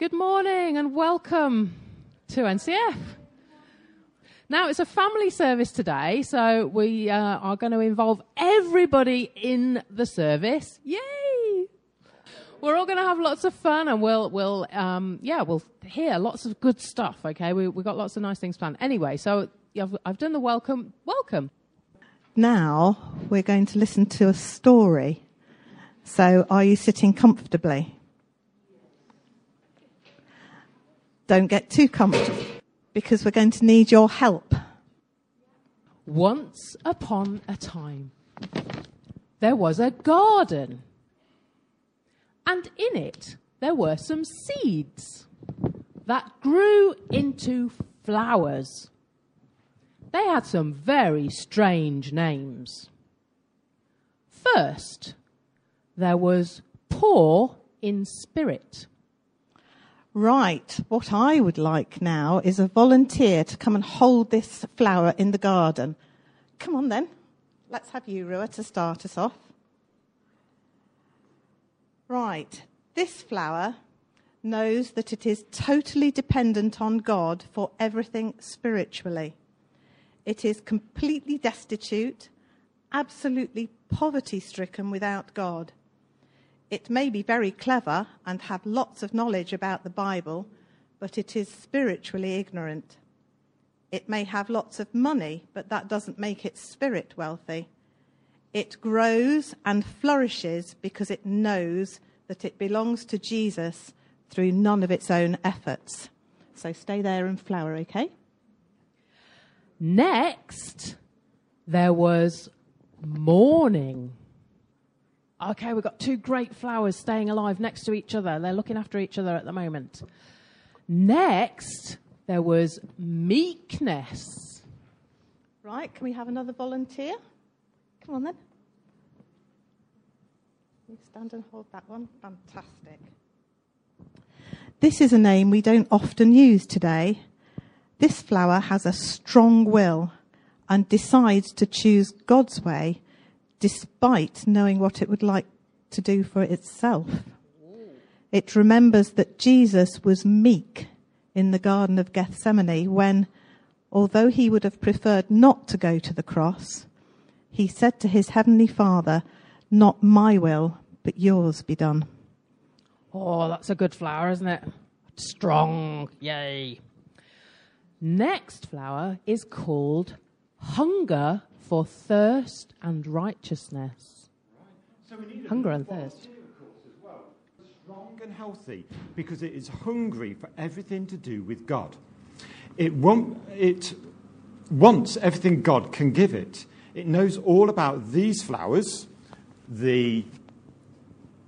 Good morning and welcome to NCF. Now, it's a family service today, so we uh, are going to involve everybody in the service. Yay! We're all going to have lots of fun and we'll, we'll um, yeah, we'll hear lots of good stuff, okay? We, we've got lots of nice things planned. Anyway, so I've, I've done the welcome. Welcome. Now we're going to listen to a story. So are you sitting comfortably? Don't get too comfortable because we're going to need your help. Once upon a time, there was a garden. And in it, there were some seeds that grew into flowers. They had some very strange names. First, there was poor in spirit. Right, what I would like now is a volunteer to come and hold this flower in the garden. Come on then. Let's have you, Rua, to start us off. Right, this flower knows that it is totally dependent on God for everything spiritually. It is completely destitute, absolutely poverty stricken without God. It may be very clever and have lots of knowledge about the Bible, but it is spiritually ignorant. It may have lots of money, but that doesn't make its spirit wealthy. It grows and flourishes because it knows that it belongs to Jesus through none of its own efforts. So stay there and flower, okay? Next, there was mourning. Okay, we've got two great flowers staying alive next to each other. They're looking after each other at the moment. Next, there was meekness. Right, can we have another volunteer? Come on then. You stand and hold that one. Fantastic. This is a name we don't often use today. This flower has a strong will and decides to choose God's way despite knowing what it would like to do for itself. It remembers that Jesus was meek in the Garden of Gethsemane when, although he would have preferred not to go to the cross, he said to his heavenly Father, Not my will, but yours be done. Oh, that's a good flower, isn't it? Strong. Yay. Next flower is called hunger for thirst and righteousness. So Hunger and thirst. Well. Strong and healthy because it is hungry for everything to do with God. It, won't, it wants everything God can give it. It knows all about these flowers, the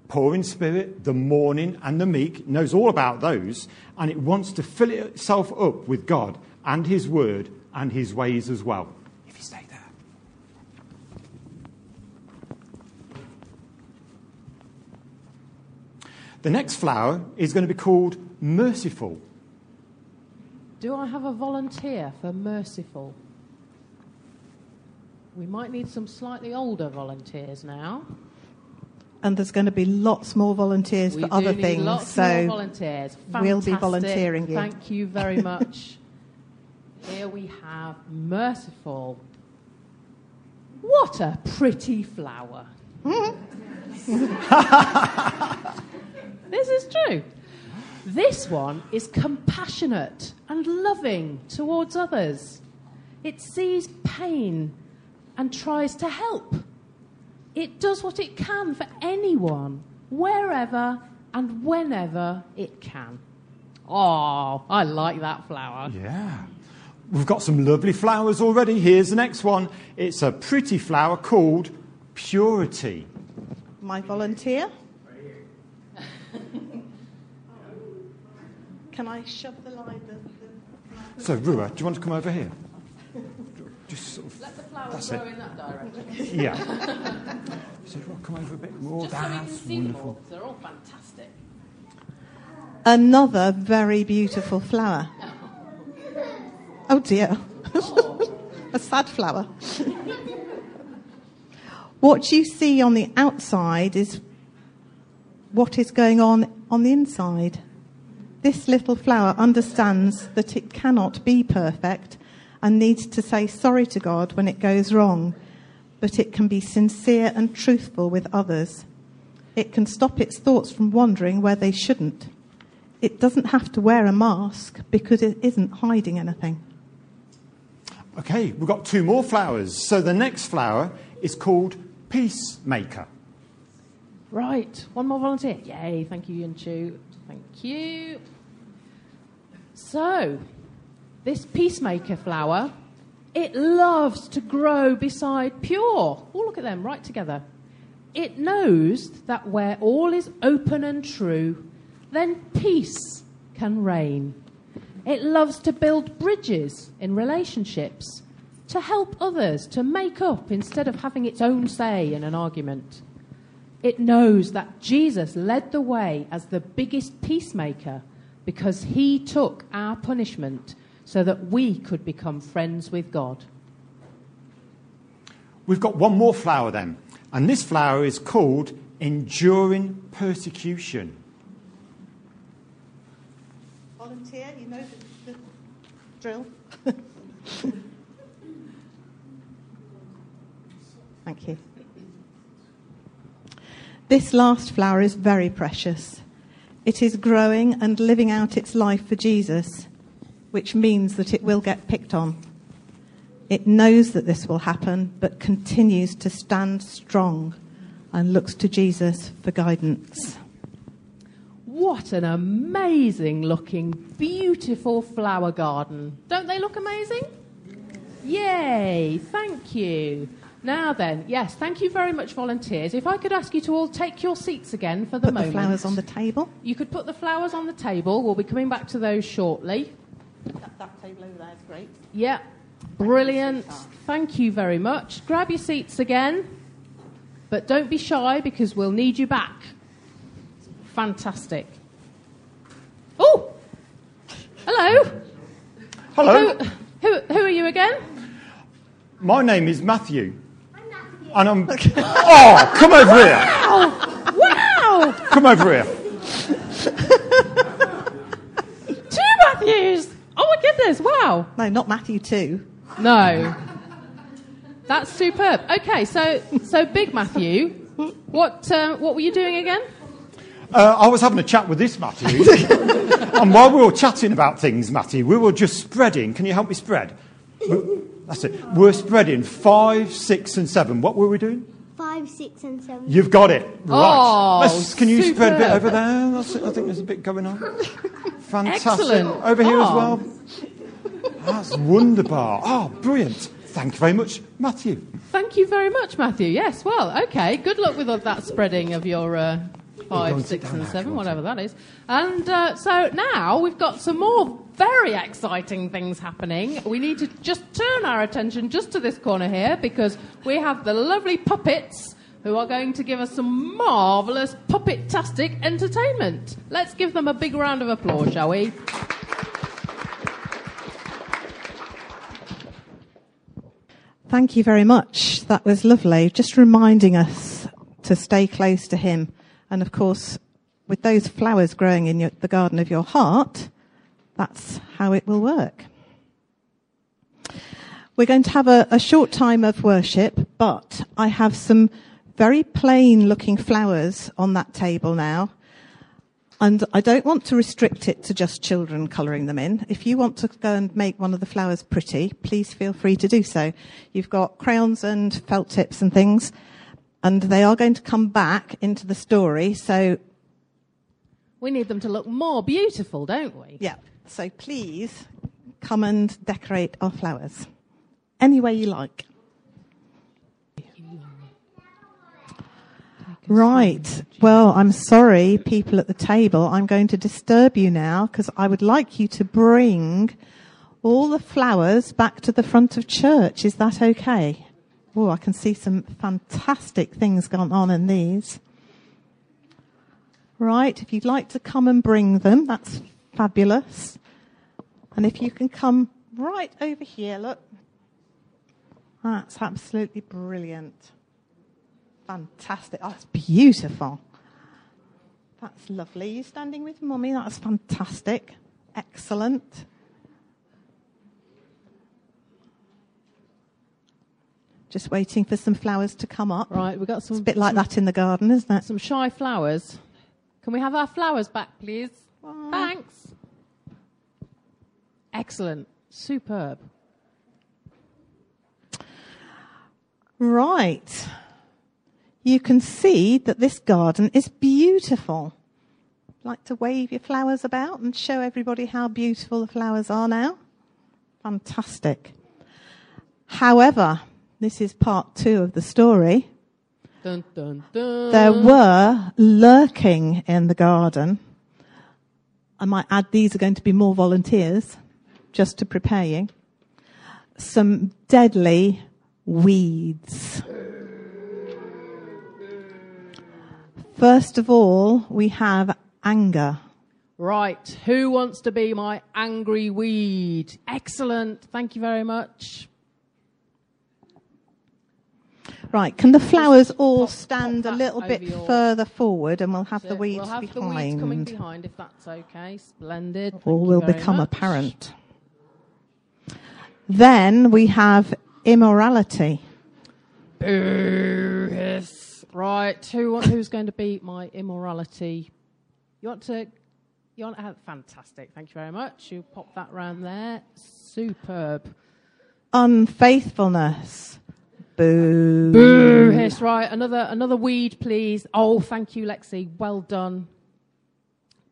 poor in spirit, the mourning, and the meek. It knows all about those, and it wants to fill itself up with God and His Word and His ways as well. The next flower is going to be called merciful. Do I have a volunteer for merciful? We might need some slightly older volunteers now. And there's going to be lots more volunteers we for other things. Lots so more volunteers. Fantastic. We'll be volunteering you. Thank you very much. Here we have merciful. What a pretty flower. This is true. This one is compassionate and loving towards others. It sees pain and tries to help. It does what it can for anyone, wherever and whenever it can. Oh, I like that flower. Yeah. We've got some lovely flowers already. Here's the next one. It's a pretty flower called Purity. My volunteer? Can I shove the line? The, the... So, Rua, do you want to come over here? Just sort of. Let the flowers grow in that direction. yeah. so, Rua, come over a bit more. Just That's so we can see wonderful. them all. They're all fantastic. Another very beautiful flower. Oh dear. a sad flower. what you see on the outside is what is going on on the inside. This little flower understands that it cannot be perfect and needs to say sorry to God when it goes wrong, but it can be sincere and truthful with others. It can stop its thoughts from wandering where they shouldn't. It doesn't have to wear a mask because it isn't hiding anything. Okay, we've got two more flowers. So the next flower is called Peacemaker. Right, one more volunteer. Yay, thank you, Yunchu. Thank you. So, this peacemaker flower, it loves to grow beside pure. Oh, look at them, right together. It knows that where all is open and true, then peace can reign. It loves to build bridges in relationships, to help others, to make up instead of having its own say in an argument. It knows that Jesus led the way as the biggest peacemaker because he took our punishment so that we could become friends with God. We've got one more flower then, and this flower is called Enduring Persecution. Volunteer, you know the, the drill. Thank you. This last flower is very precious. It is growing and living out its life for Jesus, which means that it will get picked on. It knows that this will happen, but continues to stand strong and looks to Jesus for guidance. What an amazing looking, beautiful flower garden. Don't they look amazing? Yay, thank you. Now then, yes, thank you very much, volunteers. If I could ask you to all take your seats again for the Put moment. the flowers on the table. You could put the flowers on the table. We'll be coming back to those shortly. That, that table over there is great. Yeah, brilliant. Thank you very much. Grab your seats again, but don't be shy because we'll need you back. Fantastic. Oh, hello. Hello, Who, who, who are you again? my name is Matthew. And I'm. Oh, come over here. Wow, Come over here. two Matthews. Oh my goodness! Wow. No, not Matthew 2. No. That's superb. Okay, so so Big Matthew, what uh, what were you doing again? Uh, I was having a chat with this Matthew. and while we were chatting about things, Matthew, we were just spreading. Can you help me spread? We- That's it. We're spreading five, six, and seven. What were we doing? Five, six, and seven. You've got it. Right. Oh, Let's, can you spread a bit over there? That's it. I think there's a bit going on. Fantastic. Excellent. Over here as Oh. well. That's wonderful. Oh, brilliant. Thank you very much, Matthew. Thank you very much, Matthew. Yes, well, okay. Good luck with all that spreading of your uh, five, six, and seven, whatever that is. And uh, so now we've got some more very exciting things happening. We need to just turn our attention just to this corner here because we have the lovely puppets who are going to give us some marvellous puppet-tastic entertainment. Let's give them a big round of applause, shall we? Thank you very much. That was lovely. Just reminding us to stay close to Him. And of course, with those flowers growing in your, the garden of your heart, that's how it will work. We're going to have a, a short time of worship, but I have some very plain looking flowers on that table now. And I don't want to restrict it to just children colouring them in. If you want to go and make one of the flowers pretty, please feel free to do so. You've got crayons and felt tips and things, and they are going to come back into the story. So, We need them to look more beautiful, don't we? yeah. So please come and decorate our flowers any way you like. Right. Well, I'm sorry, people at the table. I'm going to disturb you now because I would like you to bring all the flowers back to the front of church. Is that okay? Oh, I can see some fantastic things going on in these. Right. If you'd like to come and bring them, that's fabulous. And if you can come right over here, look. That's absolutely brilliant. Fantastic. Oh, it's beautiful. That's lovely. You standing with mummy? That's fantastic. Excellent. Just waiting for some flowers to come up. Right, we've got It's a bit like some, that in the garden, isn't it? some shy flowers. Can we have our flowers back, please? Thanks. Excellent. Superb. Right. You can see that this garden is beautiful. Like to wave your flowers about and show everybody how beautiful the flowers are now? Fantastic. However, this is part two of the story. Dun, dun, dun. There were lurking in the garden. I might add these are going to be more volunteers, just to prepare you. Some deadly weeds. First of all, we have anger. Right, who wants to be my angry weed? Excellent. Thank you very much. Right, can the flowers all stand a little bit your- further forward and we'll have the weeds we'll have behind? the weeds coming behind if that's okay. Splendid. Thank all will become much. apparent. Then we have immorality. Boo, hiss. Right, who who's going to be my immorality? You want to? You want to have fantastic. Thank you very much. You pop that round there. Superb. Unfaithfulness. Boo. Boo, hiss. Right, another another weed, please. Oh, thank you, Lexi. Well done.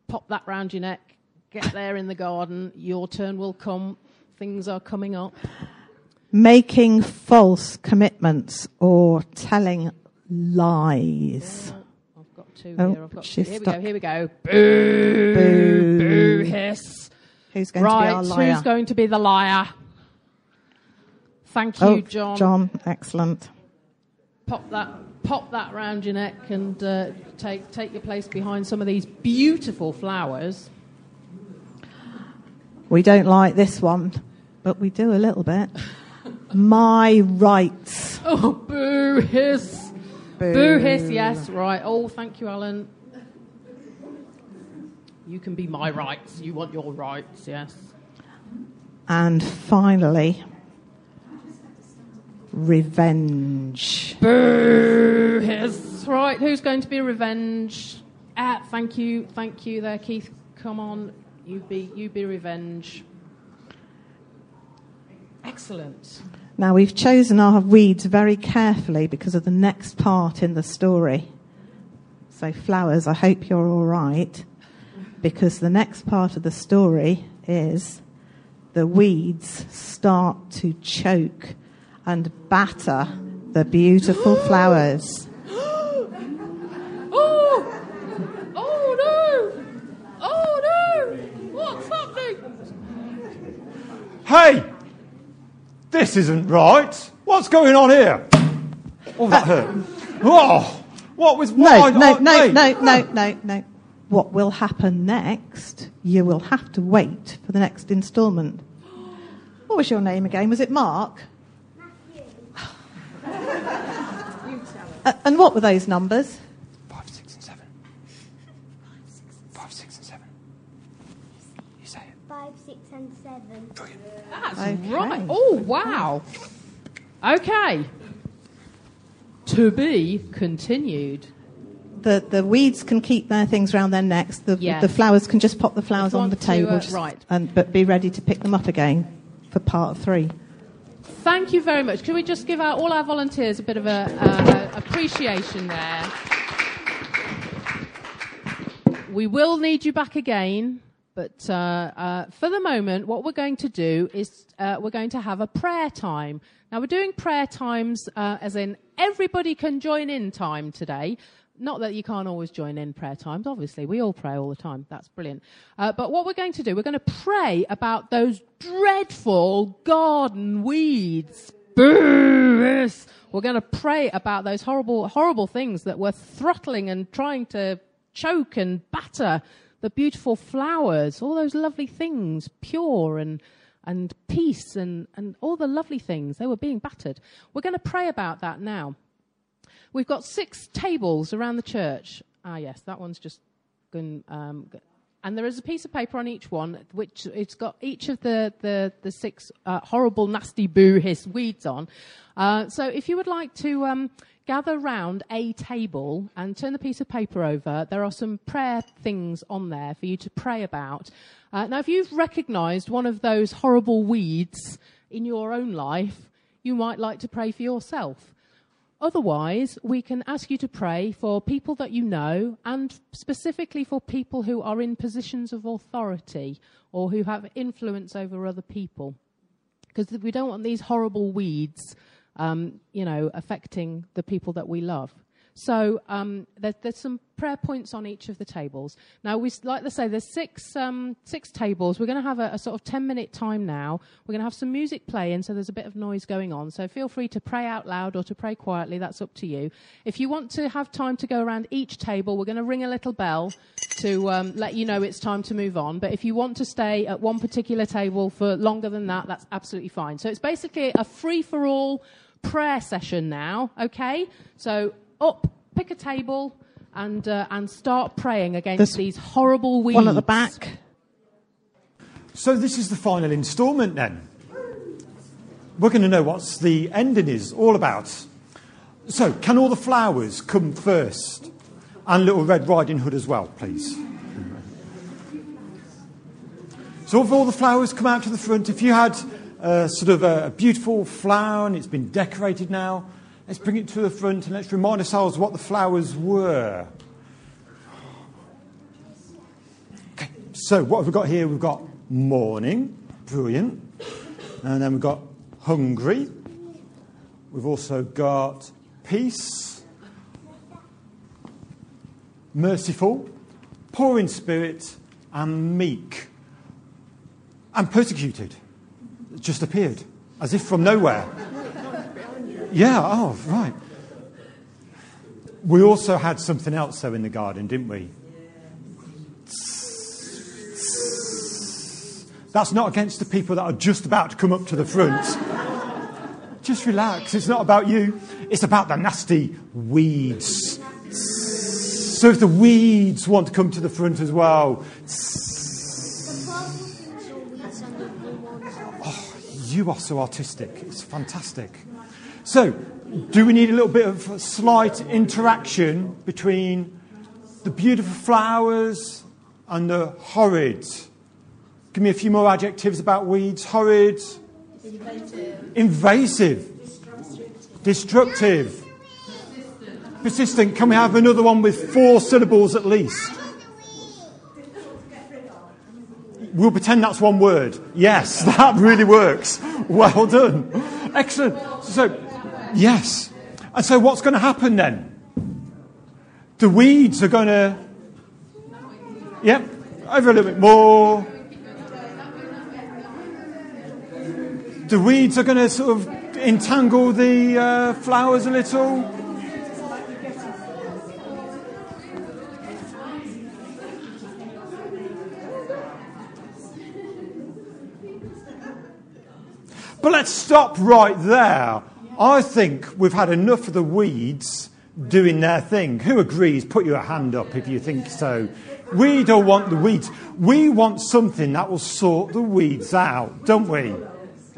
Pop that round your neck. Get there in the garden. Your turn will come. Things are coming up. Making false commitments or telling lies. I've got two Oh, here. I've got two. Here oh, we go. Here we go. Boo, Boo. boo, hiss. Who's going right, to be our liar? who's going to be the liar? Thank you, oh, John. John, excellent. Pop that, pop that round your neck, and uh, take take your place behind some of these beautiful flowers. We don't like this one, but we do a little bit. My rights. Oh, boo hiss, boo hiss. Yes, right. Oh, thank you, Alan. You can be my rights. You want your rights, yes. And finally, revenge. Boo hiss. Right, who's going to be revenge? Ah, thank you, thank you there, Keith. Come on, you be you be revenge. Excellent. Now, we've chosen our weeds very carefully because of the next part in the story. So, flowers, I hope you're all right, because the next part of the story is the weeds start to choke and batter the beautiful flowers. Oh! Oh no! Oh no! What's happening? Hey! This isn't right. What's going on here? Oh, that uh, hurt. Oh! What was No, why- no, no, hey. no, no, no, no. What will happen next? You will have to wait for the next instalment. What was your name again? Was it Mark? Uh, and what were those numbers? Five, six, and seven. Five, six, and seven. You say it. Five, six, and seven. That's Okay. right. Oh wow. Okay. To be continued. The, the weeds can keep their things around their necks. The, Yes. the flowers can just pop the flowers on the want to, table. uh, just- right. And, but be ready to pick them up again for part three. Thank you very much. Can we just give our, all our volunteers a bit of a uh, appreciation there? We will need you back again, but uh, uh, for the moment, what we're going to do is uh, we're going to have a prayer time. Now, we're doing prayer times uh, as in everybody can join in time today. Not that you can't always join in prayer times, obviously. We all pray all the time. That's brilliant. Uh, but what we're going to do, we're going to pray about those dreadful garden weeds. We're going to pray about those horrible, horrible things that were throttling and trying to choke and batter the beautiful flowers, all those lovely things, pure and, and peace and, and all the lovely things. They were being battered. We're going to pray about that now. We've got six tables around the church. Ah, yes, that one's just can, um, and there is a piece of paper on each one, which it's got each of the the, the six uh, horrible, nasty, boo hiss weeds on. Uh, so if you would like to um, gather round a table and turn the piece of paper over, there are some prayer things on there for you to pray about. Uh, now, if you've recognised one of those horrible weeds in your own life, you might like to pray for yourself. Otherwise, we can ask you to pray for people that you know and specifically for people who are in positions of authority or who have influence over other people. Because we don't want these horrible weeds, um, you know, affecting the people that we love. So um, there, there's some prayer points on each of the tables. Now, we like to say there's six um, six tables. We're going to have a, a sort of ten minute time now. We're going to have some music playing, so there's a bit of noise going on. So feel free to pray out loud or to pray quietly. That's up to you. If you want to have time to go around each table, we're going to ring a little bell to um, let you know it's time to move on. But if you want to stay at one particular table for longer than that, that's absolutely fine. So it's basically a free for all prayer session now. Okay, so up, pick a table, and uh, and start praying against There's these horrible weeds. One at the back. So this is the final instalment then. We're going to know what's the ending is all about. So, can all the flowers come first? And Little Red Riding Hood as well, please. So, if all the flowers come out to the front, if you had uh, sort of a, a beautiful flower and it's been decorated now, let's bring it to the front and let's remind ourselves what the flowers were. Okay, so what have we got here? We've got mourning, brilliant. And then we've got hungry. We've also got peace, merciful, poor in spirit, and meek. And persecuted. It just appeared, as if from nowhere. Yeah, oh, right. We also had something else, though, in the garden, didn't we? That's not against the people that are just about to come up to the front. Just relax. It's not about you. It's about the nasty weeds. So if the weeds want to come to the front as well, Oh, you are so artistic. It's fantastic. So, do we need a little bit of slight interaction between the beautiful flowers and the horrid? Give me a few more adjectives about weeds. Horrid. Invasive. Destructive. Persistent. Can we have another one with four syllables at least? We'll pretend that's one word. Yes, that really works. Well done. Excellent. So, yes. And so, what's going to happen then? The weeds are going to. Yep, over a little bit more. The weeds are going to sort of entangle the uh, flowers a little. But let's stop right there. I think we've had enough of the weeds doing their thing. Who agrees? Put your hand up if you think so. We don't want the weeds. We want something that will sort the weeds out, don't we?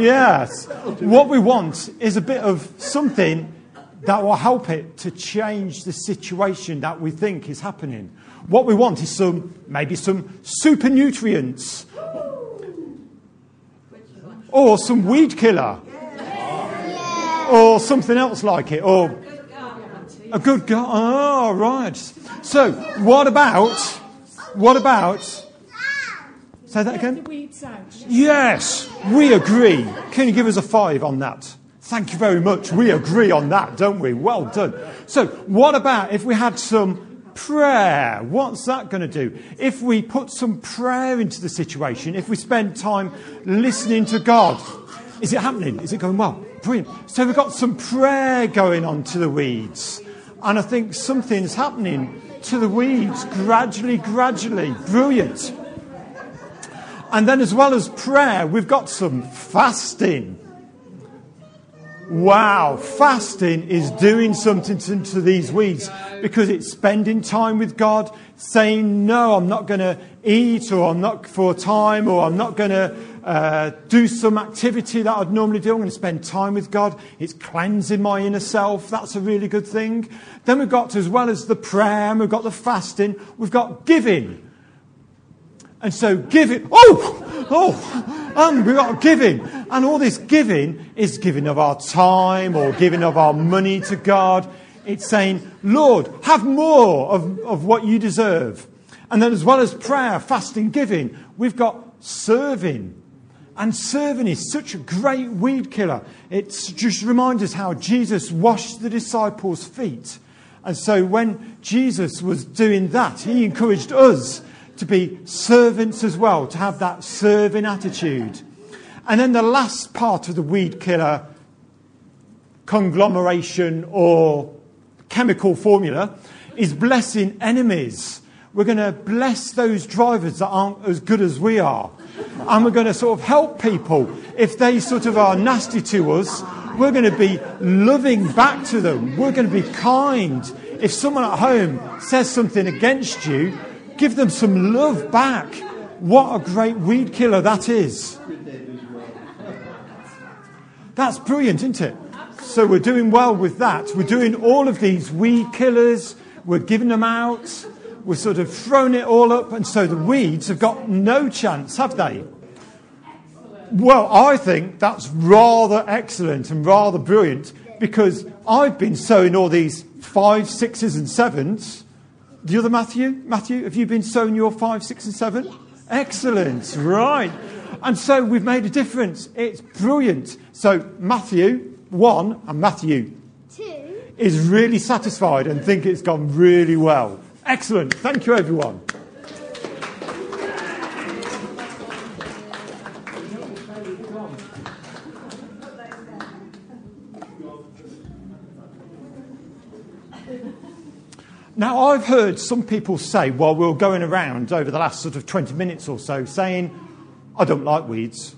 yes. What we want is a bit of something that will help it to change the situation that we think is happening. What we want is some, maybe some super nutrients or some weed killer, or something else like it, or a good guy. Oh, right. So, what about? What about? Say that again. Yes, we agree. Can you give us a five on that? Thank you very much. We agree on that, don't we? Well done. So, what about if we had some prayer? What's that going to do? If we put some prayer into the situation, if we spend time listening to God, is it happening? Is it going well? Brilliant. So, we've got some prayer going on to the weeds. And I think something's happening to the weeds gradually, gradually. Brilliant. And then, as well as prayer, we've got some fasting. Wow, fasting is doing something to, to these weeds because it's spending time with God, saying, No, I'm not going to eat, or I'm not for time, or I'm not going to uh, do some activity that I'd normally do. I'm going to spend time with God. It's cleansing my inner self. That's a really good thing. Then we've got, as well as the prayer, and we've got the fasting, we've got giving. And so giving, oh, oh, and we've got giving. And all this giving is giving of our time or giving of our money to God. It's saying, Lord, have more of, of what you deserve. And then as well as prayer, fasting, giving, we've got serving. And serving is such a great weed killer. It just reminds us how Jesus washed the disciples' feet. And so when Jesus was doing that, he encouraged us to be servants as well, to have that serving attitude. And then the last part of the weed killer conglomeration or chemical formula is blessing enemies. We're going to bless those drivers that aren't as good as we are. And we're going to sort of help people. If they sort of are nasty to us, we're going to be loving back to them. We're going to be kind. If someone at home says something against you, Give them some love back. What a great weed killer that is. That's brilliant, isn't it? So we're doing well with that. We're doing all of these weed killers. We're giving them out. We're sort of throwing it all up. And so the weeds have got no chance, have they? Well, I think that's rather excellent and rather brilliant because I've been sowing all these five, sixes, and sevens the other Matthew? Matthew, have you been sowing your five, six, and seven? Yes. Excellent. Right. And so we've made a difference. It's brilliant. So Matthew 1 and Matthew 2 is really satisfied and think it's gone really well. Excellent. Thank you, everyone. Now, I've heard some people say while we were going around over the last sort of 20 minutes or so, saying, I don't like weeds.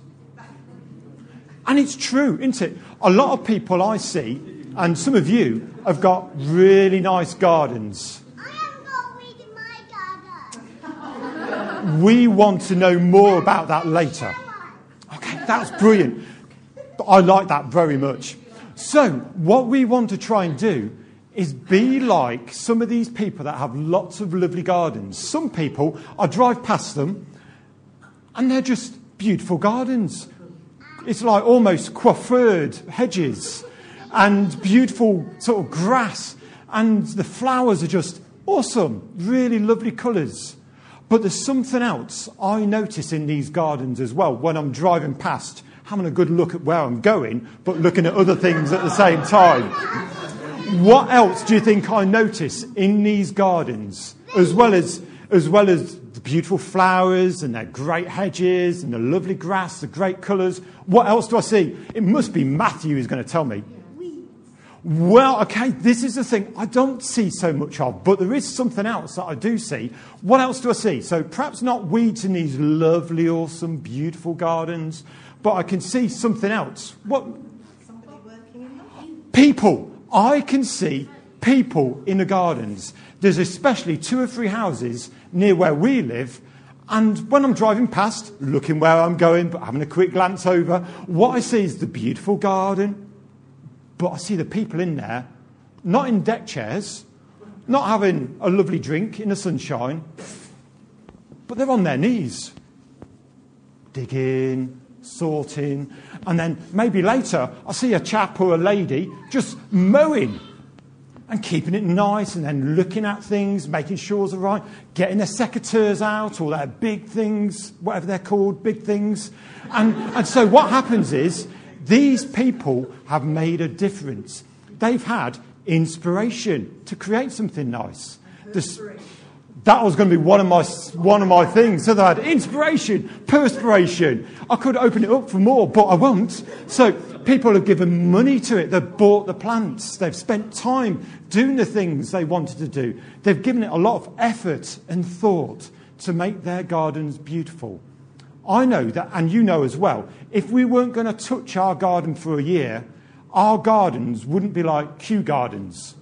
And it's true, isn't it? A lot of people I see, and some of you, have got really nice gardens. I haven't got weed my garden. We want to know more about that later. Okay, that's brilliant. I like that very much. So, what we want to try and do is be like some of these people that have lots of lovely gardens. Some people, I drive past them and they're just beautiful gardens. It's like almost coiffured hedges and beautiful sort of grass, and the flowers are just awesome, really lovely colours. But there's something else I notice in these gardens as well when I'm driving past, having a good look at where I'm going, but looking at other things at the same time what else do you think I notice in these gardens, as well as, as well as the beautiful flowers and their great hedges and the lovely grass, the great colours? What else do I see? It must be Matthew who's going to tell me. Well, okay, this is the thing I don't see so much of, but there is something else that I do see. What else do I see? So perhaps not weeds in these lovely, awesome, beautiful gardens, but I can see something else. What? People. I can see people in the gardens. There's especially two or three houses near where we live. And when I'm driving past, looking where I'm going, but having a quick glance over, what I see is the beautiful garden. But I see the people in there, not in deck chairs, not having a lovely drink in the sunshine, but they're on their knees, digging, sorting, and then maybe later I see a chap or a lady just mowing and keeping it nice and then looking at things, making sure all right, getting their secateurs out or their big things, whatever they're called, big things. And, and so what happens is these people have made a difference. They've had inspiration to create something nice. The, that was going to be one of my, one of my things. So they had inspiration, perspiration. I could open it up for more, but I won't. So people have given money to it. They've bought the plants. They've spent time doing the things they wanted to do. They've given it a lot of effort and thought to make their gardens beautiful. I know that, and you know as well, if we weren't going to touch our garden for a year, our gardens wouldn't be like Kew Gardens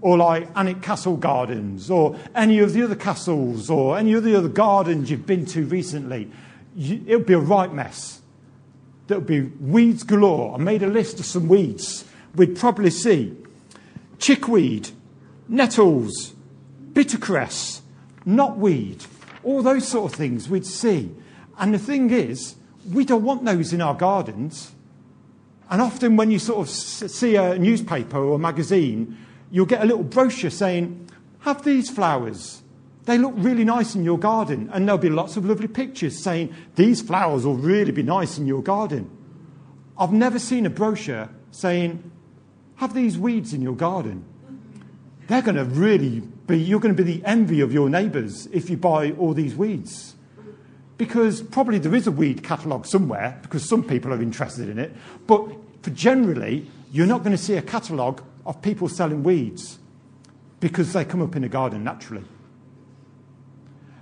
or like Alnwick Castle Gardens or any of the other castles or any of the other gardens you've been to recently. You, it would be a right mess. There would be weeds galore. I made a list of some weeds. We'd probably see chickweed, nettles, bittercress, knotweed, all those sort of things we'd see. And the thing is, we don't want those in our gardens. And often, when you sort of see a newspaper or a magazine, you'll get a little brochure saying, Have these flowers. They look really nice in your garden. And there'll be lots of lovely pictures saying, These flowers will really be nice in your garden. I've never seen a brochure saying, Have these weeds in your garden. They're going to really be, you're going to be the envy of your neighbours if you buy all these weeds because probably there is a weed catalogue somewhere because some people are interested in it. But for generally, you're not going to see a catalogue of people selling weeds because they come up in a garden naturally.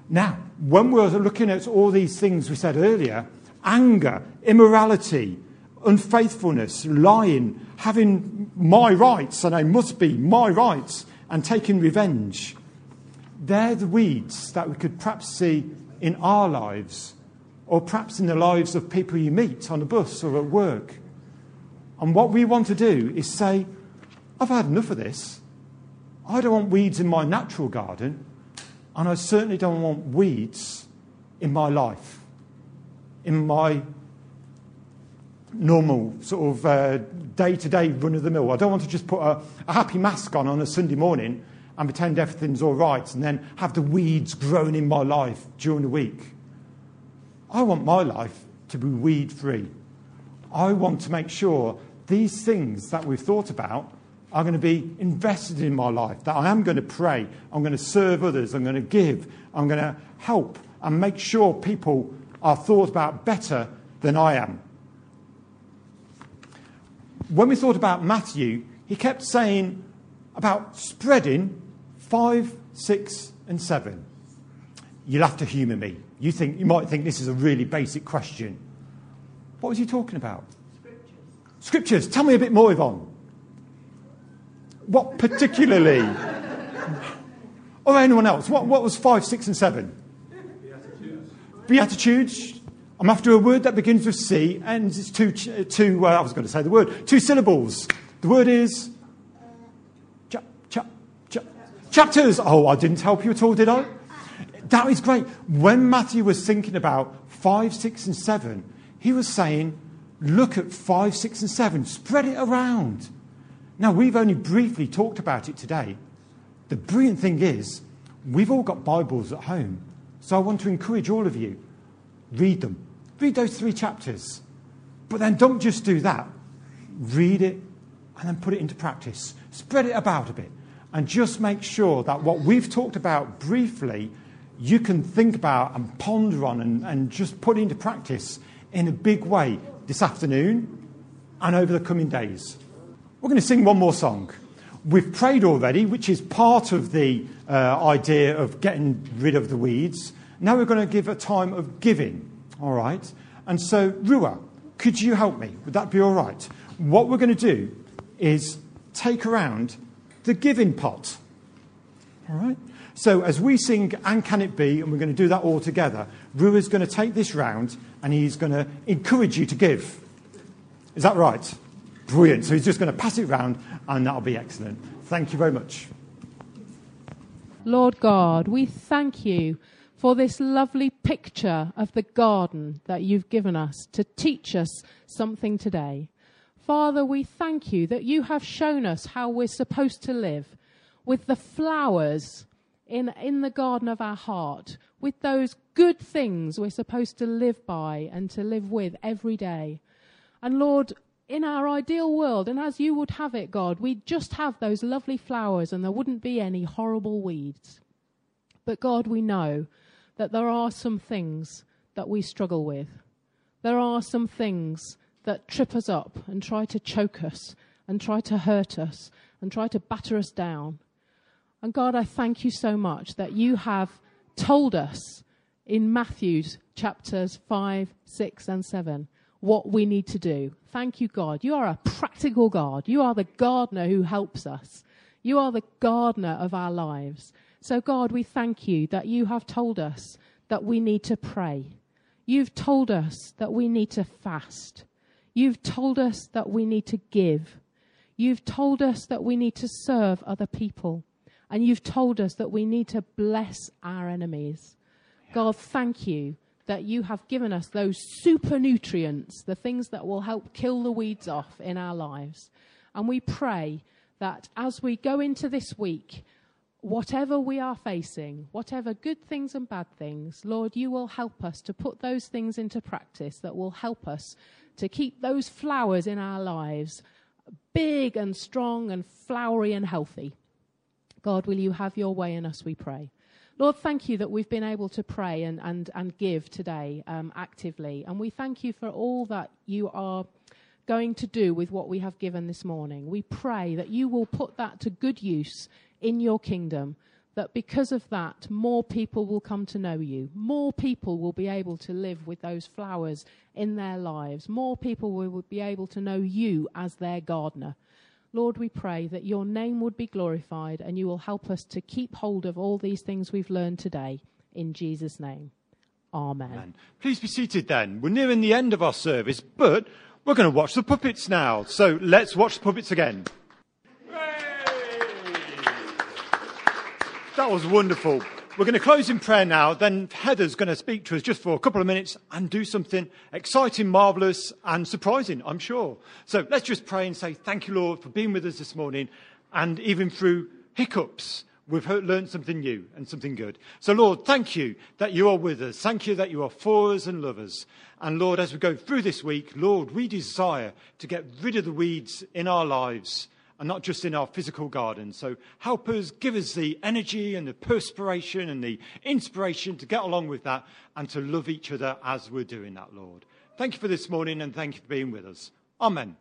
Now, when we're looking at all these things we said earlier anger, immorality, unfaithfulness, lying, having my rights, and they must be my rights, and taking revenge they're the weeds that we could perhaps see in our lives, or perhaps in the lives of people you meet on a bus or at work. And what we want to do is say, I've had enough of this. I don't want weeds in my natural garden, and I certainly don't want weeds in my life, in my normal sort of uh, day to day run of the mill. I don't want to just put a, a happy mask on on a Sunday morning and pretend everything's all right and then have the weeds grown in my life during the week. I want my life to be weed free. I want to make sure these things that we've thought about are going to be invested in my life, that I am going to pray, I'm going to serve others, I'm going to give, I'm going to help and make sure people are thought about better than I am. When we thought about Matthew, he kept saying about spreading 5, 6, and 7. You'll have to humour me. You, think, you might think this is a really basic question. What was he talking about? Scriptures. Scriptures. Tell me a bit more, Yvonne. What particularly? or anyone else? What, what was 5, 6, and 7? Beatitudes. Beatitudes. I'm after a word that begins with C and it's two, two uh, I was going to say the word, two syllables. The word is cha, cha, cha, chapters. Oh, I didn't help you at all, did I? That is great. When Matthew was thinking about 5, 6, and 7, he was saying, look at 5, 6, and 7, spread it around. Now, we've only briefly talked about it today. The brilliant thing is, we've all got Bibles at home. So I want to encourage all of you read them. Read those three chapters. But then don't just do that. Read it and then put it into practice. Spread it about a bit. And just make sure that what we've talked about briefly, you can think about and ponder on and, and just put into practice in a big way this afternoon and over the coming days. We're going to sing one more song. We've prayed already, which is part of the uh, idea of getting rid of the weeds. Now we're going to give a time of giving. All right? And so, Rua, could you help me? Would that be all right? What we're going to do is take around the giving pot. All right? So, as we sing And Can It Be, and we're going to do that all together, Rua's going to take this round and he's going to encourage you to give. Is that right? Brilliant. So, he's just going to pass it round and that'll be excellent. Thank you very much. Lord God, we thank you for this lovely picture of the garden that you've given us to teach us something today. Father, we thank you that you have shown us how we're supposed to live with the flowers in, in the garden of our heart, with those good things we're supposed to live by and to live with every day. And Lord, in our ideal world, and as you would have it, God, we'd just have those lovely flowers and there wouldn't be any horrible weeds. But God, we know that there are some things that we struggle with. There are some things that trip us up and try to choke us and try to hurt us and try to batter us down. And God, I thank you so much that you have told us in Matthew's chapters 5, 6, and 7 what we need to do. Thank you, God. You are a practical God. You are the gardener who helps us. You are the gardener of our lives. So, God, we thank you that you have told us that we need to pray. You've told us that we need to fast. You've told us that we need to give. You've told us that we need to serve other people. And you've told us that we need to bless our enemies. God, thank you that you have given us those super nutrients, the things that will help kill the weeds off in our lives. And we pray that as we go into this week, whatever we are facing, whatever good things and bad things, Lord, you will help us to put those things into practice that will help us to keep those flowers in our lives big and strong and flowery and healthy. God, will you have your way in us, we pray. Lord, thank you that we've been able to pray and, and, and give today um, actively. And we thank you for all that you are going to do with what we have given this morning. We pray that you will put that to good use in your kingdom, that because of that, more people will come to know you. More people will be able to live with those flowers in their lives. More people will be able to know you as their gardener. Lord, we pray that your name would be glorified and you will help us to keep hold of all these things we've learned today. In Jesus' name. Amen. Amen. Please be seated then. We're nearing the end of our service, but we're going to watch the puppets now. So let's watch the puppets again. That was wonderful. We're going to close in prayer now. Then Heather's going to speak to us just for a couple of minutes and do something exciting, marvelous, and surprising, I'm sure. So let's just pray and say, Thank you, Lord, for being with us this morning. And even through hiccups, we've learned something new and something good. So, Lord, thank you that you are with us. Thank you that you are for us and love us. And, Lord, as we go through this week, Lord, we desire to get rid of the weeds in our lives and not just in our physical garden. So help us, give us the energy and the perspiration and the inspiration to get along with that and to love each other as we're doing that, Lord. Thank you for this morning and thank you for being with us. Amen.